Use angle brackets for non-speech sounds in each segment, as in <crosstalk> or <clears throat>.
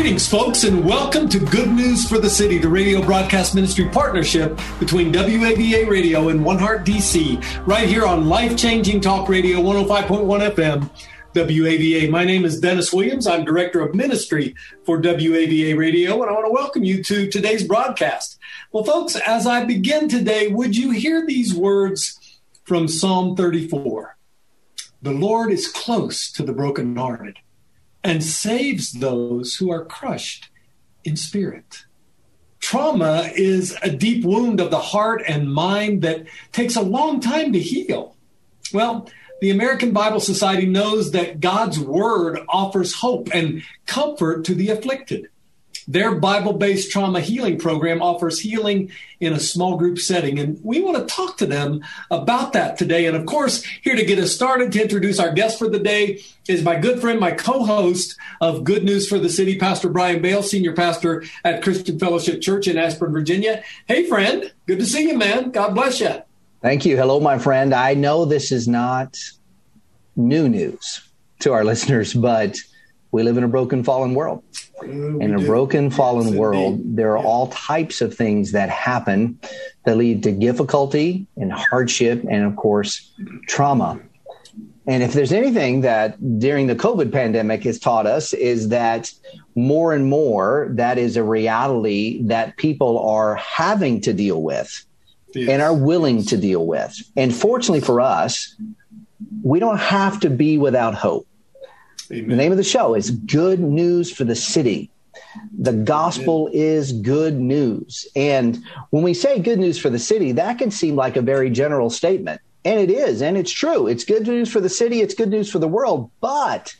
Greetings, folks, and welcome to Good News for the City, the radio broadcast ministry partnership between WAVA Radio and One Heart DC, right here on Life Changing Talk Radio 105.1 FM. WAVA. My name is Dennis Williams. I'm Director of Ministry for WAVA Radio, and I want to welcome you to today's broadcast. Well, folks, as I begin today, would you hear these words from Psalm 34? The Lord is close to the brokenhearted and saves those who are crushed in spirit. Trauma is a deep wound of the heart and mind that takes a long time to heal. Well, the American Bible Society knows that God's Word offers hope and comfort to the afflicted. Their Bible based trauma healing program offers healing in a small group setting. And we want to talk to them about that today. And of course, here to get us started, to introduce our guest for the day is my good friend, my co host of Good News for the City, Pastor Brian Bale, Senior Pastor at Christian Fellowship Church in Ashburn, Virginia. Hey, friend. Good to see you, man. God bless you. Thank you. Hello, my friend. I know this is not new news to our <laughs> listeners, but we live in a broken, fallen world. Mm, in a do. broken, fallen yes, world, indeed. there are yeah. all types of things that happen that lead to difficulty and hardship and, of course, trauma. And if there's anything that during the COVID pandemic has taught us is that more and more that is a reality that people are having to deal with yes. and are willing to deal with. And fortunately for us, we don't have to be without hope. Amen. The name of the show is Good News for the City. The gospel Amen. is good news. And when we say good news for the city, that can seem like a very general statement. And it is, and it's true. It's good news for the city, it's good news for the world, but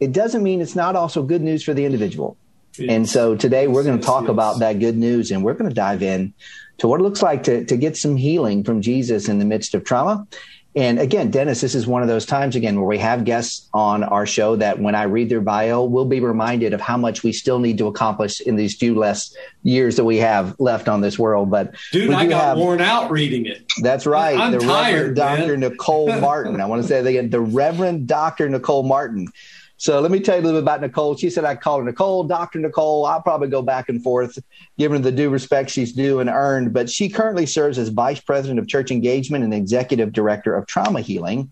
it doesn't mean it's not also good news for the individual. Yes. And so today we're going to talk yes. about that good news and we're going to dive in to what it looks like to, to get some healing from Jesus in the midst of trauma and again, Dennis, this is one of those times again where we have guests on our show that when I read their bio, we'll be reminded of how much we still need to accomplish in these few less years that we have left on this world. But dude, I got have, worn out reading it. That's right. I'm the tired, Reverend Dr. Nicole Martin. I want to say that again. The Reverend Dr. Nicole Martin. So let me tell you a little bit about Nicole. She said I call her Nicole, Dr. Nicole. I'll probably go back and forth, given the due respect she's due and earned. But she currently serves as Vice President of Church Engagement and Executive Director of Trauma Healing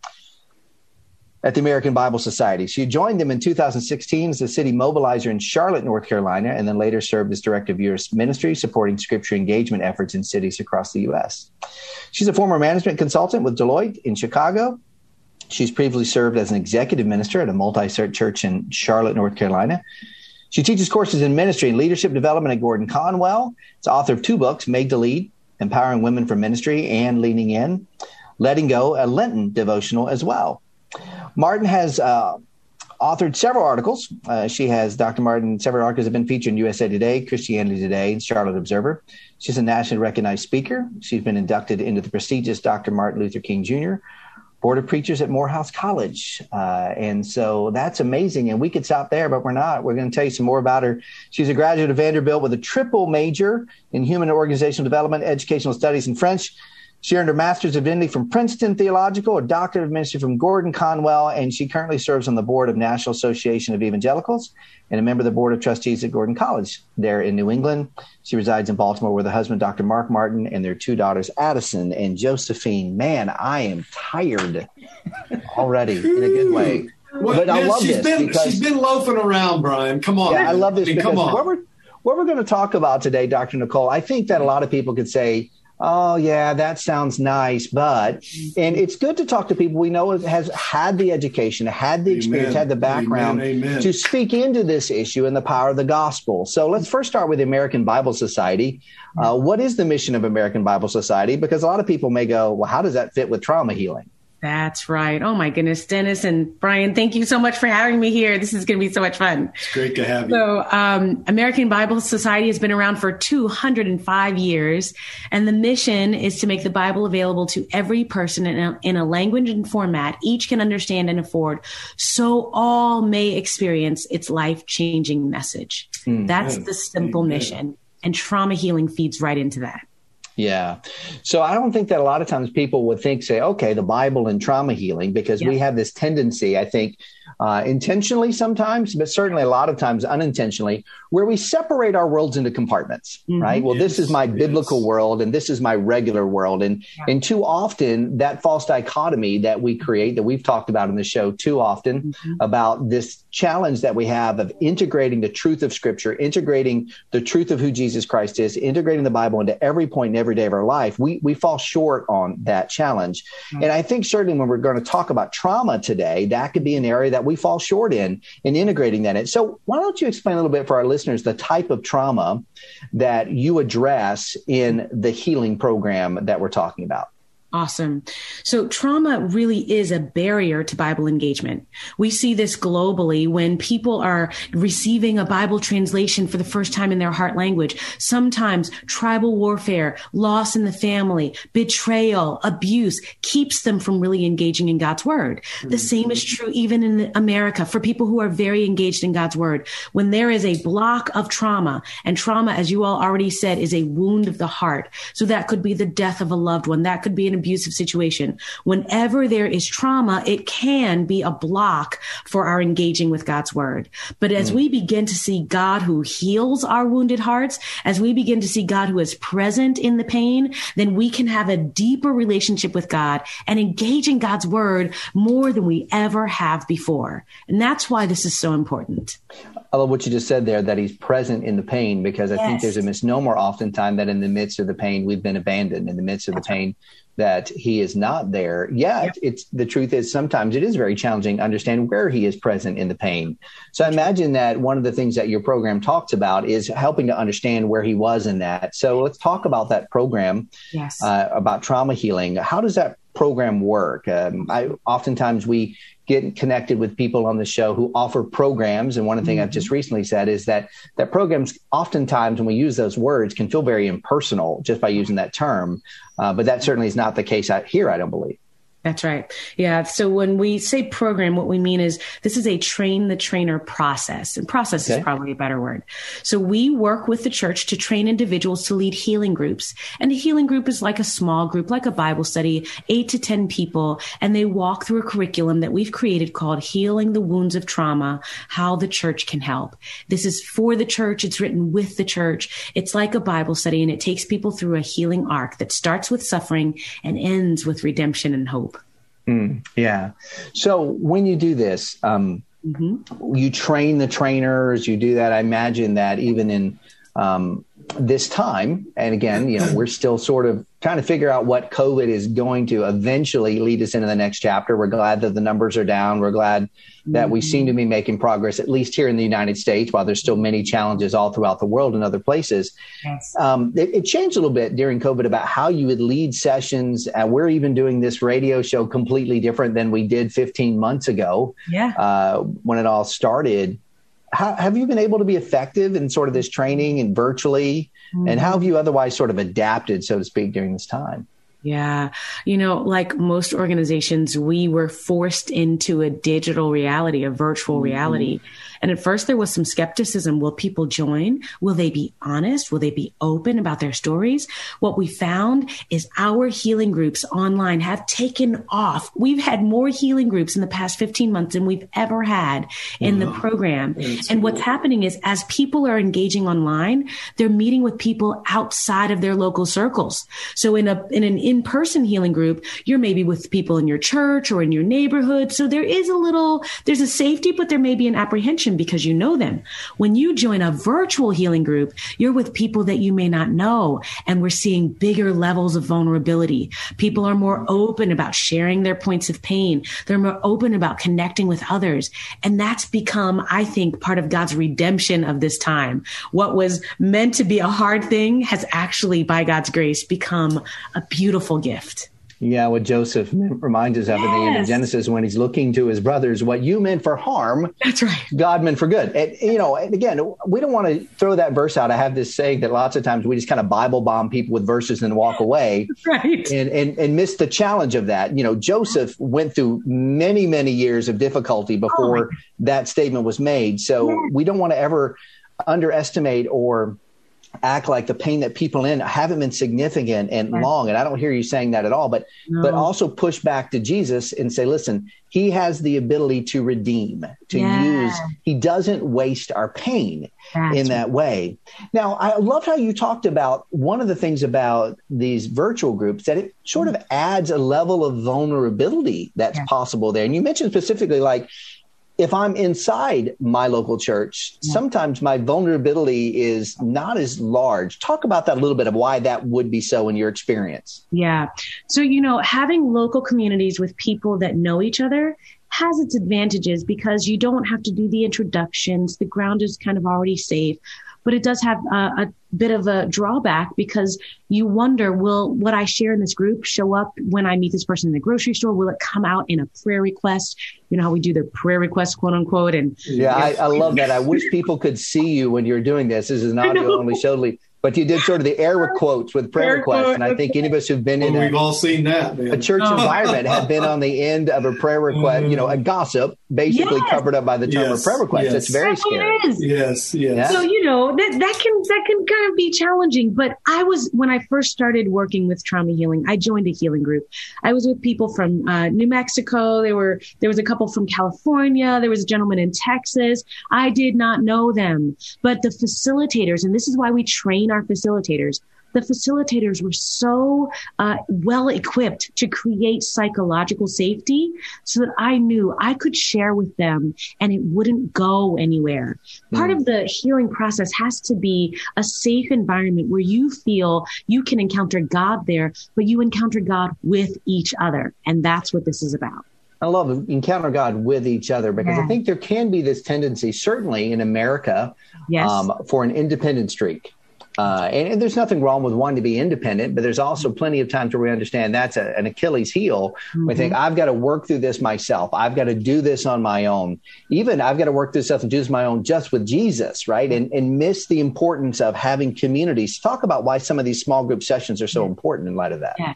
at the American Bible Society. She joined them in 2016 as a city mobilizer in Charlotte, North Carolina, and then later served as Director of U.S. Ministry, supporting scripture engagement efforts in cities across the U.S. She's a former management consultant with Deloitte in Chicago She's previously served as an executive minister at a multi site church in Charlotte, North Carolina. She teaches courses in ministry and leadership development at Gordon Conwell. It's author of two books, Made to Lead, Empowering Women for Ministry and Leaning In, Letting Go, a Lenten devotional as well. Martin has uh, authored several articles. Uh, she has, Dr. Martin, several articles have been featured in USA Today, Christianity Today, and Charlotte Observer. She's a nationally recognized speaker. She's been inducted into the prestigious Dr. Martin Luther King Jr board of preachers at Morehouse College. Uh, and so that's amazing. And we could stop there, but we're not. We're going to tell you some more about her. She's a graduate of Vanderbilt with a triple major in human organizational development, educational studies, and French. She earned her master's of divinity from Princeton Theological, a doctorate of ministry from Gordon Conwell, and she currently serves on the board of National Association of Evangelicals and a member of the board of trustees at Gordon College there in New England. She resides in Baltimore with her husband, Dr. Mark Martin, and their two daughters, Addison and Josephine. Man, I am tired already in a good way. Well, but I love she's this been, because she's been loafing around, Brian. Come on. Yeah, I love this I mean, because come on. what we're what we're going to talk about today, Dr. Nicole, I think that a lot of people could say, oh yeah that sounds nice but and it's good to talk to people. We know has had the education had the experience had the background Amen. Amen. to speak into this issue and the power of the gospel. So let's first start with the american bible society. Uh, what is the mission of american bible society? Because a lot of people may go well how does that fit with trauma healing That's right. Oh my goodness, Dennis and Brian, thank you so much for having me here. This is going to be so much fun. It's great to have you. So, um, American Bible Society has been around for 205 years, and the mission is to make the Bible available to every person in a, in a language and format each can understand and afford, so all may experience its life changing message. Mm, That's the simple mission, and trauma healing feeds right into that. Yeah. So I don't think that a lot of times people would think, say, okay, the Bible and trauma healing, because yeah. we have this tendency, I think, uh, intentionally sometimes, but certainly a lot of times unintentionally, where we separate our worlds into compartments, mm-hmm. right? Well, yes, this is my yes. biblical world and this is my regular world. And, yeah. and too often that false dichotomy that we create that we've talked about in the show too often mm-hmm. about this challenge that we have of integrating the truth of scripture, integrating the truth of who Jesus Christ is, integrating the Bible into every point in every day of our life. We, we fall short on that challenge. Mm-hmm. And I think certainly when we're going to talk about trauma today, that could be an area that we fall short in in integrating that in. So why don't you explain a little bit for our listeners the type of trauma that you address in the healing program that we're talking about? Awesome. So trauma really is a barrier to Bible engagement. We see this globally when people are receiving a Bible translation for the first time in their heart language. Sometimes tribal warfare, loss in the family, betrayal, abuse keeps them from really engaging in God's word. The hmm. same is true even in America for people who are very engaged in God's word. When there is a block of trauma and trauma, as you all already said, is a wound of the heart. So that could be the death of a loved one. That could be an abusive situation. Whenever there is trauma, it can be a block for our engaging with God's word. But as mm. we begin to see God who heals our wounded hearts, as we begin to see God who is present in the pain, then we can have a deeper relationship with God and engage in God's word more than we ever have before. And that's why this is so important. I love what you just said there that he's present in the pain because I yes. think there's a misnomer oftentimes that in the midst of the pain, we've been abandoned. In the midst of That's the pain, that he is not there. Yet yeah. it's the truth is sometimes it is very challenging to understand where he is present in the pain. So I imagine that one of the things that your program talks about is helping to understand where he was in that. So let's talk about that program yes. uh, about trauma healing. How does that program work? Um, I oftentimes we get connected with people on the show who offer programs. And one of the things mm-hmm. I've just recently said is that that programs oftentimes when we use those words can feel very impersonal just by using that term. Uh, but that certainly is not the case out here, I don't believe. That's right. Yeah. So when we say program, what we mean is this is a train the trainer process, and process okay. is probably a better word. So we work with the church to train individuals to lead healing groups. And a healing group is like a small group, like a Bible study, eight to 10 people, and they walk through a curriculum that we've created called Healing the Wounds of Trauma, How the Church Can Help. This is for the church. It's written with the church. It's like a Bible study, and it takes people through a healing arc that starts with suffering and ends with redemption and hope. Mm, yeah. So when you do this, um, mm-hmm. you train the trainers. You do that. I imagine that even in um, this time, and again, you know, we're still sort of trying to figure out what COVID is going to eventually lead us into the next chapter. We're glad that the numbers are down. We're glad that we seem to be making progress, at least here in the United States, while there's still many challenges all throughout the world and other places. Yes. Um, it, it, changed a little bit during COVID about how you would lead sessions. Uh, we're even doing this radio show completely different than we did 15 months ago yeah. uh, when it all started. How, have you been able to be effective in sort of this training and virtually? Mm-hmm. And how have you otherwise sort of adapted, so to speak, during this time? Yeah. You know, like most organizations, we were forced into a digital reality, a virtual mm-hmm. reality. And at first there was some skepticism. Will people join? Will they be honest? Will they be open about their stories? What we found is our healing groups online have taken off. We've had more healing groups in the past 15 months than we've ever had in wow. the program. That's and cool. what's happening is as people are engaging online, they're meeting with people outside of their local circles. So in a, in an in-person healing group, you're maybe with people in your church or in your neighborhood. So there is a little, there's a safety, but there may be an apprehension because you know them. When you join a virtual healing group, you're with people that you may not know. And we're seeing bigger levels of vulnerability. People are more open about sharing their points of pain. They're more open about connecting with others. And that's become, I think, part of God's redemption of this time. What was meant to be a hard thing has actually, by God's grace, become a beautiful gift. Yeah, what Joseph reminds us of yes. in the end of Genesis when he's looking to his brothers, what you meant for harm, that's right. God meant for good. And, you know, and again, we don't want to throw that verse out. I have this saying that lots of times we just kind of Bible bomb people with verses and walk away, <laughs> right? And, and and miss the challenge of that. You know, Joseph went through many many years of difficulty before oh that statement was made. So yeah. we don't want to ever underestimate or act like the pain that people in haven't been significant and right. long and i don't hear you saying that at all but no. but also push back to jesus and say listen he has the ability to redeem to yeah. use he doesn't waste our pain That's in that right. way now i love how you talked about one of the things about these virtual groups that it sort of adds a level of vulnerability that's yeah. possible there and you mentioned specifically like if I'm inside my local church, yeah. sometimes my vulnerability is not as large. Talk about that a little bit of why that would be so in your experience. Yeah. So, you know, having local communities with people that know each other has its advantages because you don't have to do the introductions. The ground is kind of already safe but it does have a, a bit of a drawback because you wonder, will what I share in this group show up when I meet this person in the grocery store? Will it come out in a prayer request? You know how we do the prayer request, quote unquote. And yeah, I, I, love that. I wish people could see you when you're doing this. This is an <laughs> audio only show. But you did sort of the air <laughs> quotes with prayer requests, and I think any of us who've been well, in we've a, all seen that man. a church oh. environment have been on the end of a prayer request. You know, a gossip basically yes. covered up by the term yes. of prayer request. Yes. It's very That's scary. It is. Yes, yes. So you know that that can that can kind of be challenging. But I was when I first started working with trauma healing, I joined a healing group. I was with people from uh, New Mexico. There were there was a couple from California. There was a gentleman in Texas. I did not know them, but the facilitators, and this is why we train our facilitators the facilitators were so uh, well equipped to create psychological safety so that I knew I could share with them and it wouldn't go anywhere. Mm. Part of the healing process has to be a safe environment where you feel you can encounter God there, but you encounter God with each other. And that's what this is about. I love encounter God with each other because yeah. I think there can be this tendency, certainly in America, yes. um, for an independent streak. Uh, and, and, there's nothing wrong with wanting to be independent, but there's also plenty of times where we understand that's a, an Achilles heel. Mm-hmm. We think, I've got to work through this myself. I've got to do this on my own. Even I've got to work this stuff and do this on my own just with Jesus, right? And, and miss the importance of having communities. Talk about why some of these small group sessions are so important in light of that. Yeah.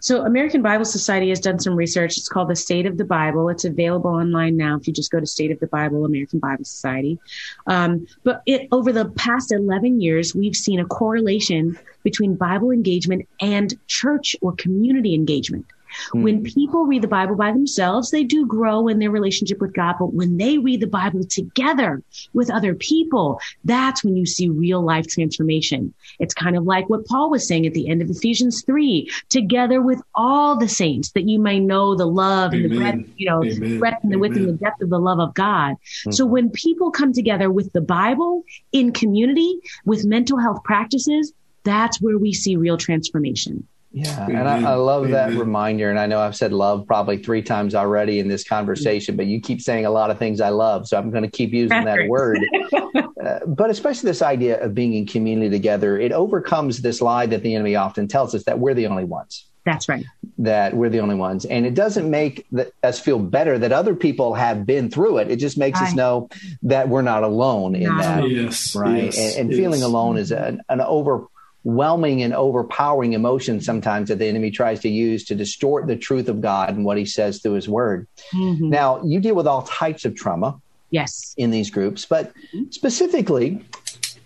So, American Bible Society has done some research. It's called the State of the Bible. It's available online now if you just go to State of the Bible, American Bible Society. Um, but it, over the past 11 years, we've seen a correlation between Bible engagement and church or community engagement. Mm. When people read the Bible by themselves, they do grow in their relationship with God. But when they read the Bible together with other people, that's when you see real life transformation. It's kind of like what Paul was saying at the end of Ephesians 3 together with all the saints that you may know the love Amen. and the breadth, you know, Amen. breadth and the width and the depth of the love of God. Mm. So when people come together with the Bible in community with mental health practices, that's where we see real transformation. Yeah, and I, I love that reminder. And I know I've said love probably three times already in this conversation, but you keep saying a lot of things I love, so I'm going to keep using that word. <laughs> uh, but especially this idea of being in community together, it overcomes this lie that the enemy often tells us that we're the only ones. That's right. That we're the only ones. And it doesn't make the, us feel better that other people have been through it. It just makes right. us know that we're not alone in not that. Yes. Right. Yes, and, and yes. feeling alone is an, an over whelming and overpowering emotion sometimes that the enemy tries to use to distort the truth of God and what he says through his word. Mm-hmm. Now, you deal with all types of trauma. Yes. In these groups, but specifically,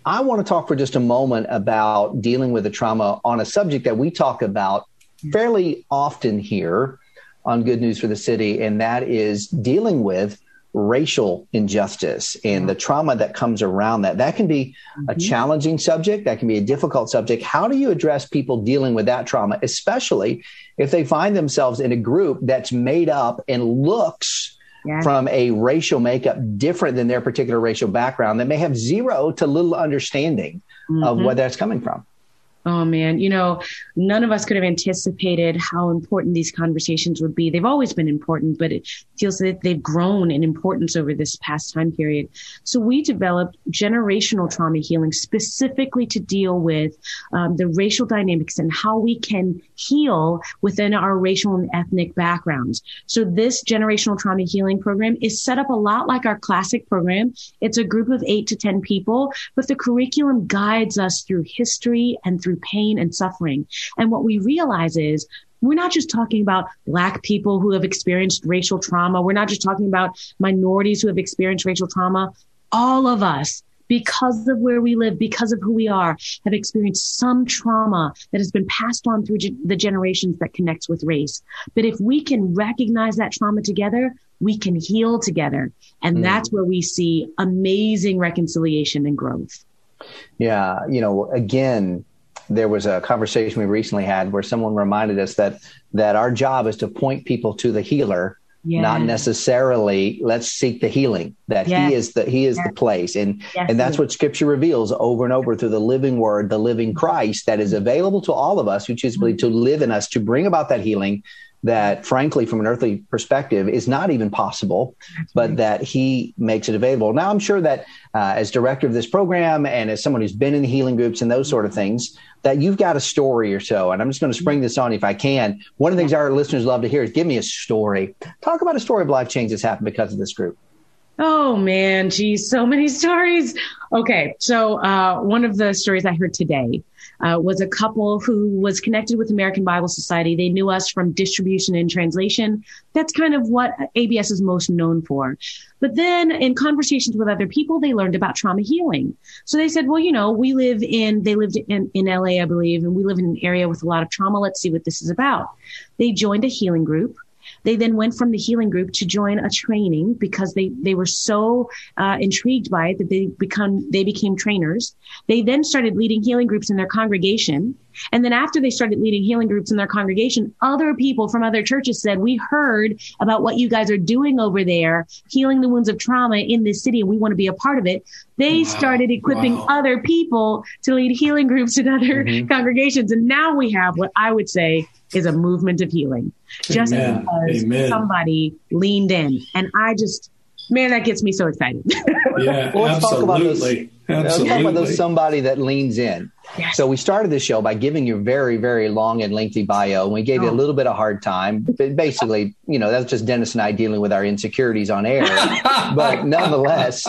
I want to talk for just a moment about dealing with the trauma on a subject that we talk about fairly often here on Good News for the City, and that is dealing with racial injustice and the trauma that comes around that. That can be mm-hmm. a challenging subject, that can be a difficult subject. How do you address people dealing with that trauma, especially if they find themselves in a group that's made up and looks yeah. from a racial makeup different than their particular racial background that may have zero to little understanding mm-hmm. of where that's coming from? Oh man, you know, none of us could have anticipated how important these conversations would be. They've always been important, but it feels that they've grown in importance over this past time period. So we developed generational trauma healing specifically to deal with um, the racial dynamics and how we can heal within our racial and ethnic backgrounds. So this generational trauma healing program is set up a lot like our classic program. It's a group of eight to 10 people, but the curriculum guides us through history and through pain and suffering. And what we realize is we're not just talking about black people who have experienced racial trauma. We're not just talking about minorities who have experienced racial trauma. All of us, because of where we live, because of who we are, have experienced some trauma that has been passed on through ge- the generations that connects with race. But if we can recognize that trauma together, we can heal together. And mm. that's where we see amazing reconciliation and growth. Yeah. You know, again, there was a conversation we recently had where someone reminded us that that our job is to point people to the healer yeah. not necessarily let's seek the healing that yes. he is the he is yes. the place and yes. and that's what scripture reveals over and over through the living word the living christ that is available to all of us who choose mm-hmm. to live in us to bring about that healing that frankly from an earthly perspective is not even possible but that he makes it available now i'm sure that uh, as director of this program and as someone who's been in the healing groups and those sort of things that you've got a story or so and i'm just going to mm-hmm. spring this on if i can. One of the things mm-hmm. our listeners love to hear is give me a story. Talk about a story of life change that's happened because of this group Oh man, geez, so many <laughs> stories. Okay, so uh, one of the stories I heard today uh, was a couple who was connected with American Bible Society. They knew us from distribution and translation. That's kind of what ABS is most known for. But then in conversations with other people, they learned about trauma healing. So they said, well, you know, we live in, they lived in, in LA, I believe, and we live in an area with a lot of trauma. Let's see what this is about. They joined a healing group. They then went from the healing group to join a training because they, they were so uh, intrigued by it that they become they became trainers. They then started leading healing groups in their congregation. And then after they started leading healing groups in their congregation, other people from other churches said, we heard about what you guys are doing over there, healing the wounds of trauma in this city, and we want to be a part of it. They wow. started equipping wow. other people to lead healing groups in other mm-hmm. congregations. And now we have what I would say is a movement of healing just Amen. because Amen. somebody leaned in. And I just, man, that gets me so excited. <laughs> yeah, well, let's absolutely. Talk about those, absolutely. Let's talk about those somebody that leans in. Yes. So we started the show by giving you a very, very long and lengthy bio, and we gave oh. you a oh. little bit of hard time. But basically, you know, that's just Dennis and I dealing with our insecurities on air. <laughs> but nonetheless,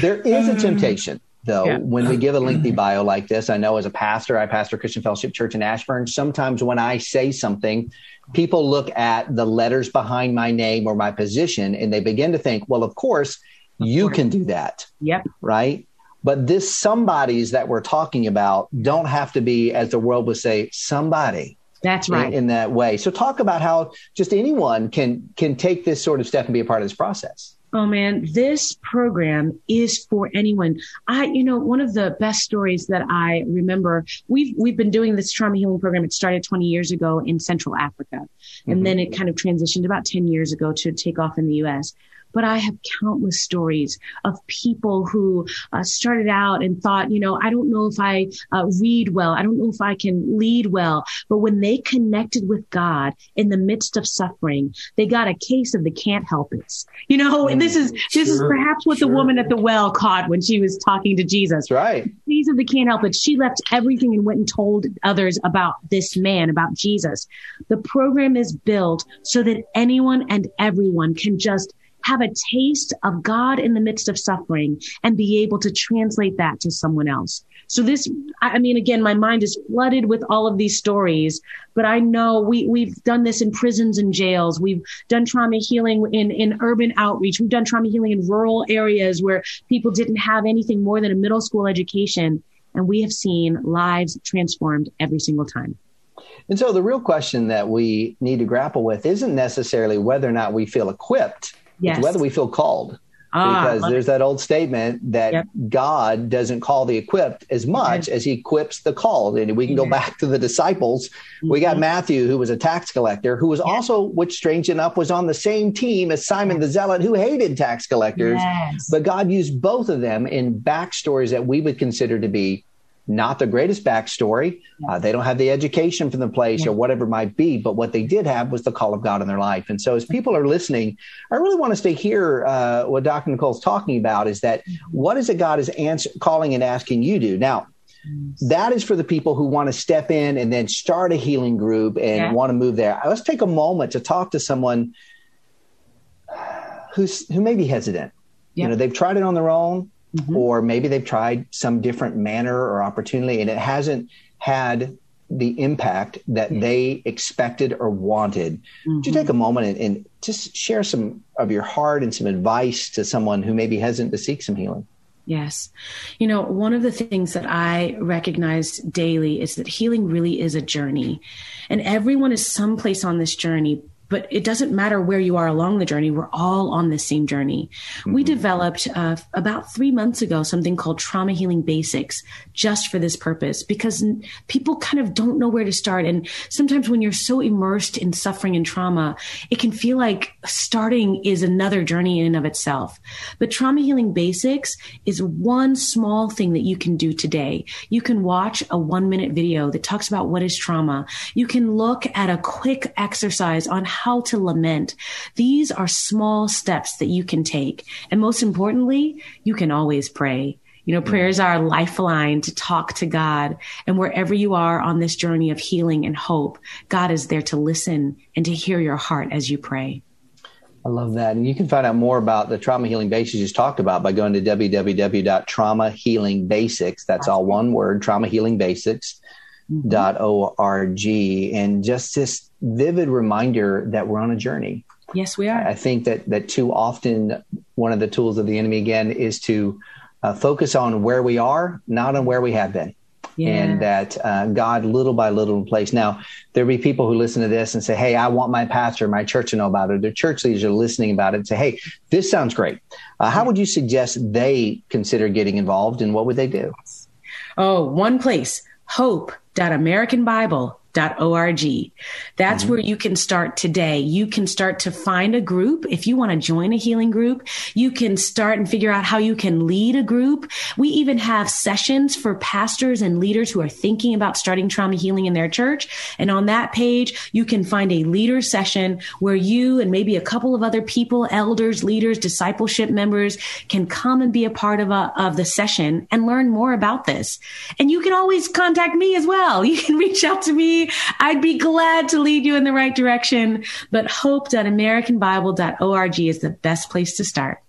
there is a temptation though, yeah. when we give a lengthy bio like this, I know as a pastor, I pastor Christian Fellowship Church in Ashburn. Sometimes when I say something, people look at the letters behind my name or my position and they begin to think, well, of course, you can do that. Yep. Right. But this somebodies that we're talking about don't have to be, as the world would say, somebody. That's right. In, in that way. So talk about how just anyone can can take this sort of step and be a part of this process. Oh man, this program is for anyone. I, you know, one of the best stories that I remember, we've, we've been doing this trauma healing program. It started 20 years ago in Central Africa. And mm-hmm. then it kind of transitioned about 10 years ago to take off in the US but I have countless stories of people who uh, started out and thought, you know, I don't know if I uh, read well. I don't know if I can lead well. But when they connected with God in the midst of suffering, they got a case of the can't help it. You know, and this is, this is perhaps what sure. the woman at the well caught when she was talking to Jesus. right. These of the can't help it. She left everything and went and told others about this man, about Jesus. The program is built so that anyone and everyone can just have a taste of God in the midst of suffering and be able to translate that to someone else. So this, I mean, again, my mind is flooded with all of these stories, but I know we, we've done this in prisons and jails. We've done trauma healing in, in urban outreach. We've done trauma healing in rural areas where people didn't have anything more than a middle school education. And we have seen lives transformed every single time. And so the real question that we need to grapple with isn't necessarily whether or not we feel equipped yes. whether we feel called. Ah, because there's it. that old statement that yep. God doesn't call the equipped as much as he equips the called. And we can go back to the disciples. Mm-hmm. We got mm-hmm. Matthew, who was a tax collector, who was also, which strange enough, was on the same team as Simon the Zealot, who hated tax collectors. Yes. But God used both of them in backstories that we would consider to be not the greatest backstory. Uh, they don't have the education from the place yeah. or whatever it might be, but what they did have was the call of God in their life. And so, as people are listening, I really want us to hear uh, what Dr. Nicole's talking about is that what is it God is answer, calling and asking you to? Now, that is for the people who want to step in and then start a healing group and yeah. want to move there. Let's take a moment to talk to someone who's who may be hesitant. Yeah. You know, they've tried it on their own mm-hmm. or maybe they've tried some different manner or opportunity and it hasn't had the impact that mm-hmm. they expected or wanted. Mm-hmm. Would you take a moment and, and, just share some of your heart and some advice to someone who may be hesitant to seek some healing? Yes. You know, one of the things that I recognize daily is that healing really is a journey. And everyone is someplace on this journey, but it doesn't matter where you are along the journey. We're all on the same journey. Mm-hmm. We developed uh, about three months ago something called Trauma Healing Basics just for this purpose because people kind of don't know where to start. And sometimes when you're so immersed in suffering and trauma, it can feel like starting is another journey in and of itself. But Trauma Healing Basics is one small thing that you can do today. You can watch a one minute video that talks about what is trauma. You can look at a quick exercise on how to lament. These are small steps that you can take. And most importantly, you can always pray. You know, prayers are a lifeline to talk to God. And wherever you are on this journey of healing and hope, God is there to listen and to hear your heart as you pray. I love that. And you can find out more about the trauma healing basics you just talked about by going to www.traumahealingbasics. That's all one word, trauma healing basics dot org. And just this vivid reminder that we're on a journey. Yes we are. I think that that too often one of the tools of the enemy again is to uh, focus on where we are not on where we have been. Yeah. and that uh, god little by little in place. Now there'll be people who listen to this and say hey i want my pastor my church to know about it. Their church leaders are listening about it and say hey this sounds great. Uh, how would you suggest they consider getting involved and what would they do? Oh one place hope.americanbible.com org. That's mm-hmm. where you can start today. You can start to find a group. If you want to join a healing group, you can start and figure out how you can lead a group. We even have sessions for pastors and leaders who are thinking about starting trauma healing in their church. And on that page, you can find a leader session where you and maybe a couple of other people, elders, leaders, discipleship members can come and be a part of, a, of the session and learn more about this. And you can always contact me as well. <laughs> You can reach out to me I'd be glad to lead you in the right direction. But hope.americanbible.org is the best place to start.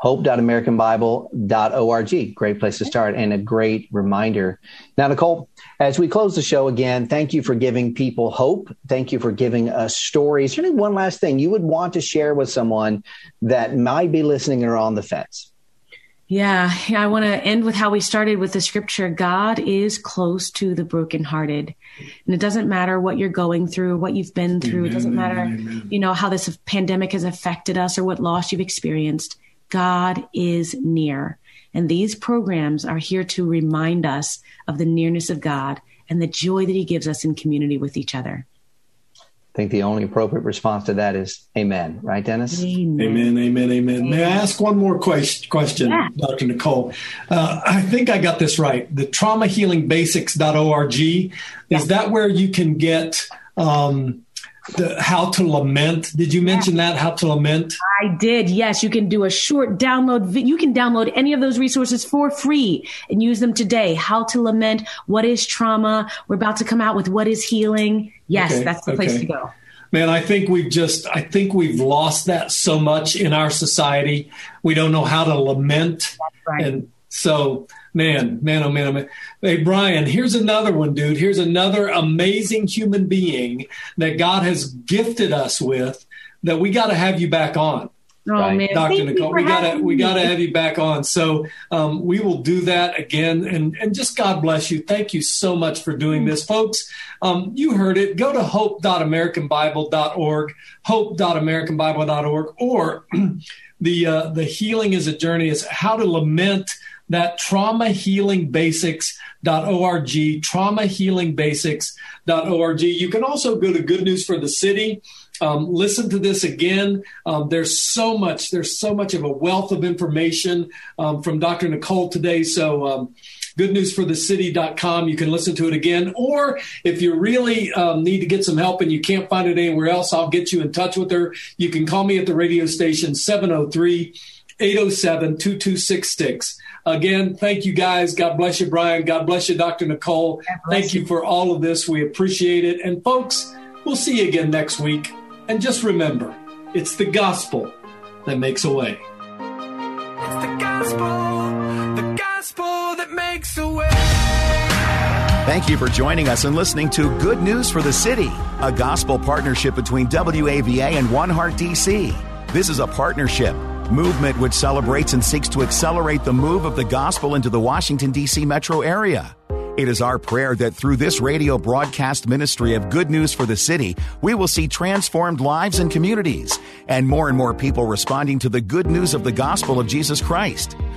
Hope.americanbible.org. Great place to start and a great reminder. Now, Nicole, as we close the show again, thank you for giving people hope. Thank you for giving us stories. There one last thing you would want to share with someone that might be listening or on the fence? Yeah, I want to end with how we started with the scripture. God is close to the brokenhearted. And it doesn't matter what you're going through, what you've been through. Amen, it doesn't matter, amen. you know, how this pandemic has affected us or what loss you've experienced. God is near. And these programs are here to remind us of the nearness of God and the joy that he gives us in community with each other think the only appropriate response to that is amen, right, Dennis? Amen, amen, amen. amen. May I ask one more question, question yeah. Dr. Nicole? Uh, I think I got this right. The traumahealingbasics.org, is yeah. that where you can get um, the how to lament. Did you mention that how to lament? I did. Yes, you can do a short download. You can download any of those resources for free and use them today. How to lament. What is trauma? We're about to come out with what is healing. Yes, okay, that's the okay. place to go. Man, I think we've just I think we've lost that so much in our society. We don't know how to lament. Right. And so Man, man, oh man, oh man. Hey, Brian, here's another one, dude. Here's another amazing human being that God has gifted us with that we got to have you back on. Oh right? man, Dr. Thank Nicole, we gotta we gotta have you back on. So um, we will do that again, and and just God bless you. Thank you so much for doing this, folks. Um, you heard it. Go to hope.americanbible.org, hope.americanbible.org, or <clears throat> the uh, the healing is a journey. Is how to lament that traumahealingbasics.org, traumahealingbasics.org. You can also go to Good News for the City Um, listen to this again. Um, there's so much. There's so much of a wealth of information um, from Dr. Nicole today. So um, goodnewsforthecity.com. You can listen to it again. Or if you really um, need to get some help and you can't find it anywhere else, I'll get you in touch with her. You can call me at the radio station 703 807 2266. Again, thank you guys. God bless you, Brian. God bless you, Dr. Nicole. Thank you for all of this. We appreciate it. And folks, we'll see you again next week. And just remember, it's the gospel that makes a way. It's the gospel, the gospel that makes a way. Thank you for joining us and listening to Good News for the City, a gospel partnership between WAVA and One Heart DC. This is a partnership movement which celebrates and seeks to accelerate the move of the gospel into the Washington, D.C. metro area. It is our prayer that through this radio broadcast ministry of good news for the city, we will see transformed lives and communities, and more and more people responding to the good news of the gospel of Jesus Christ.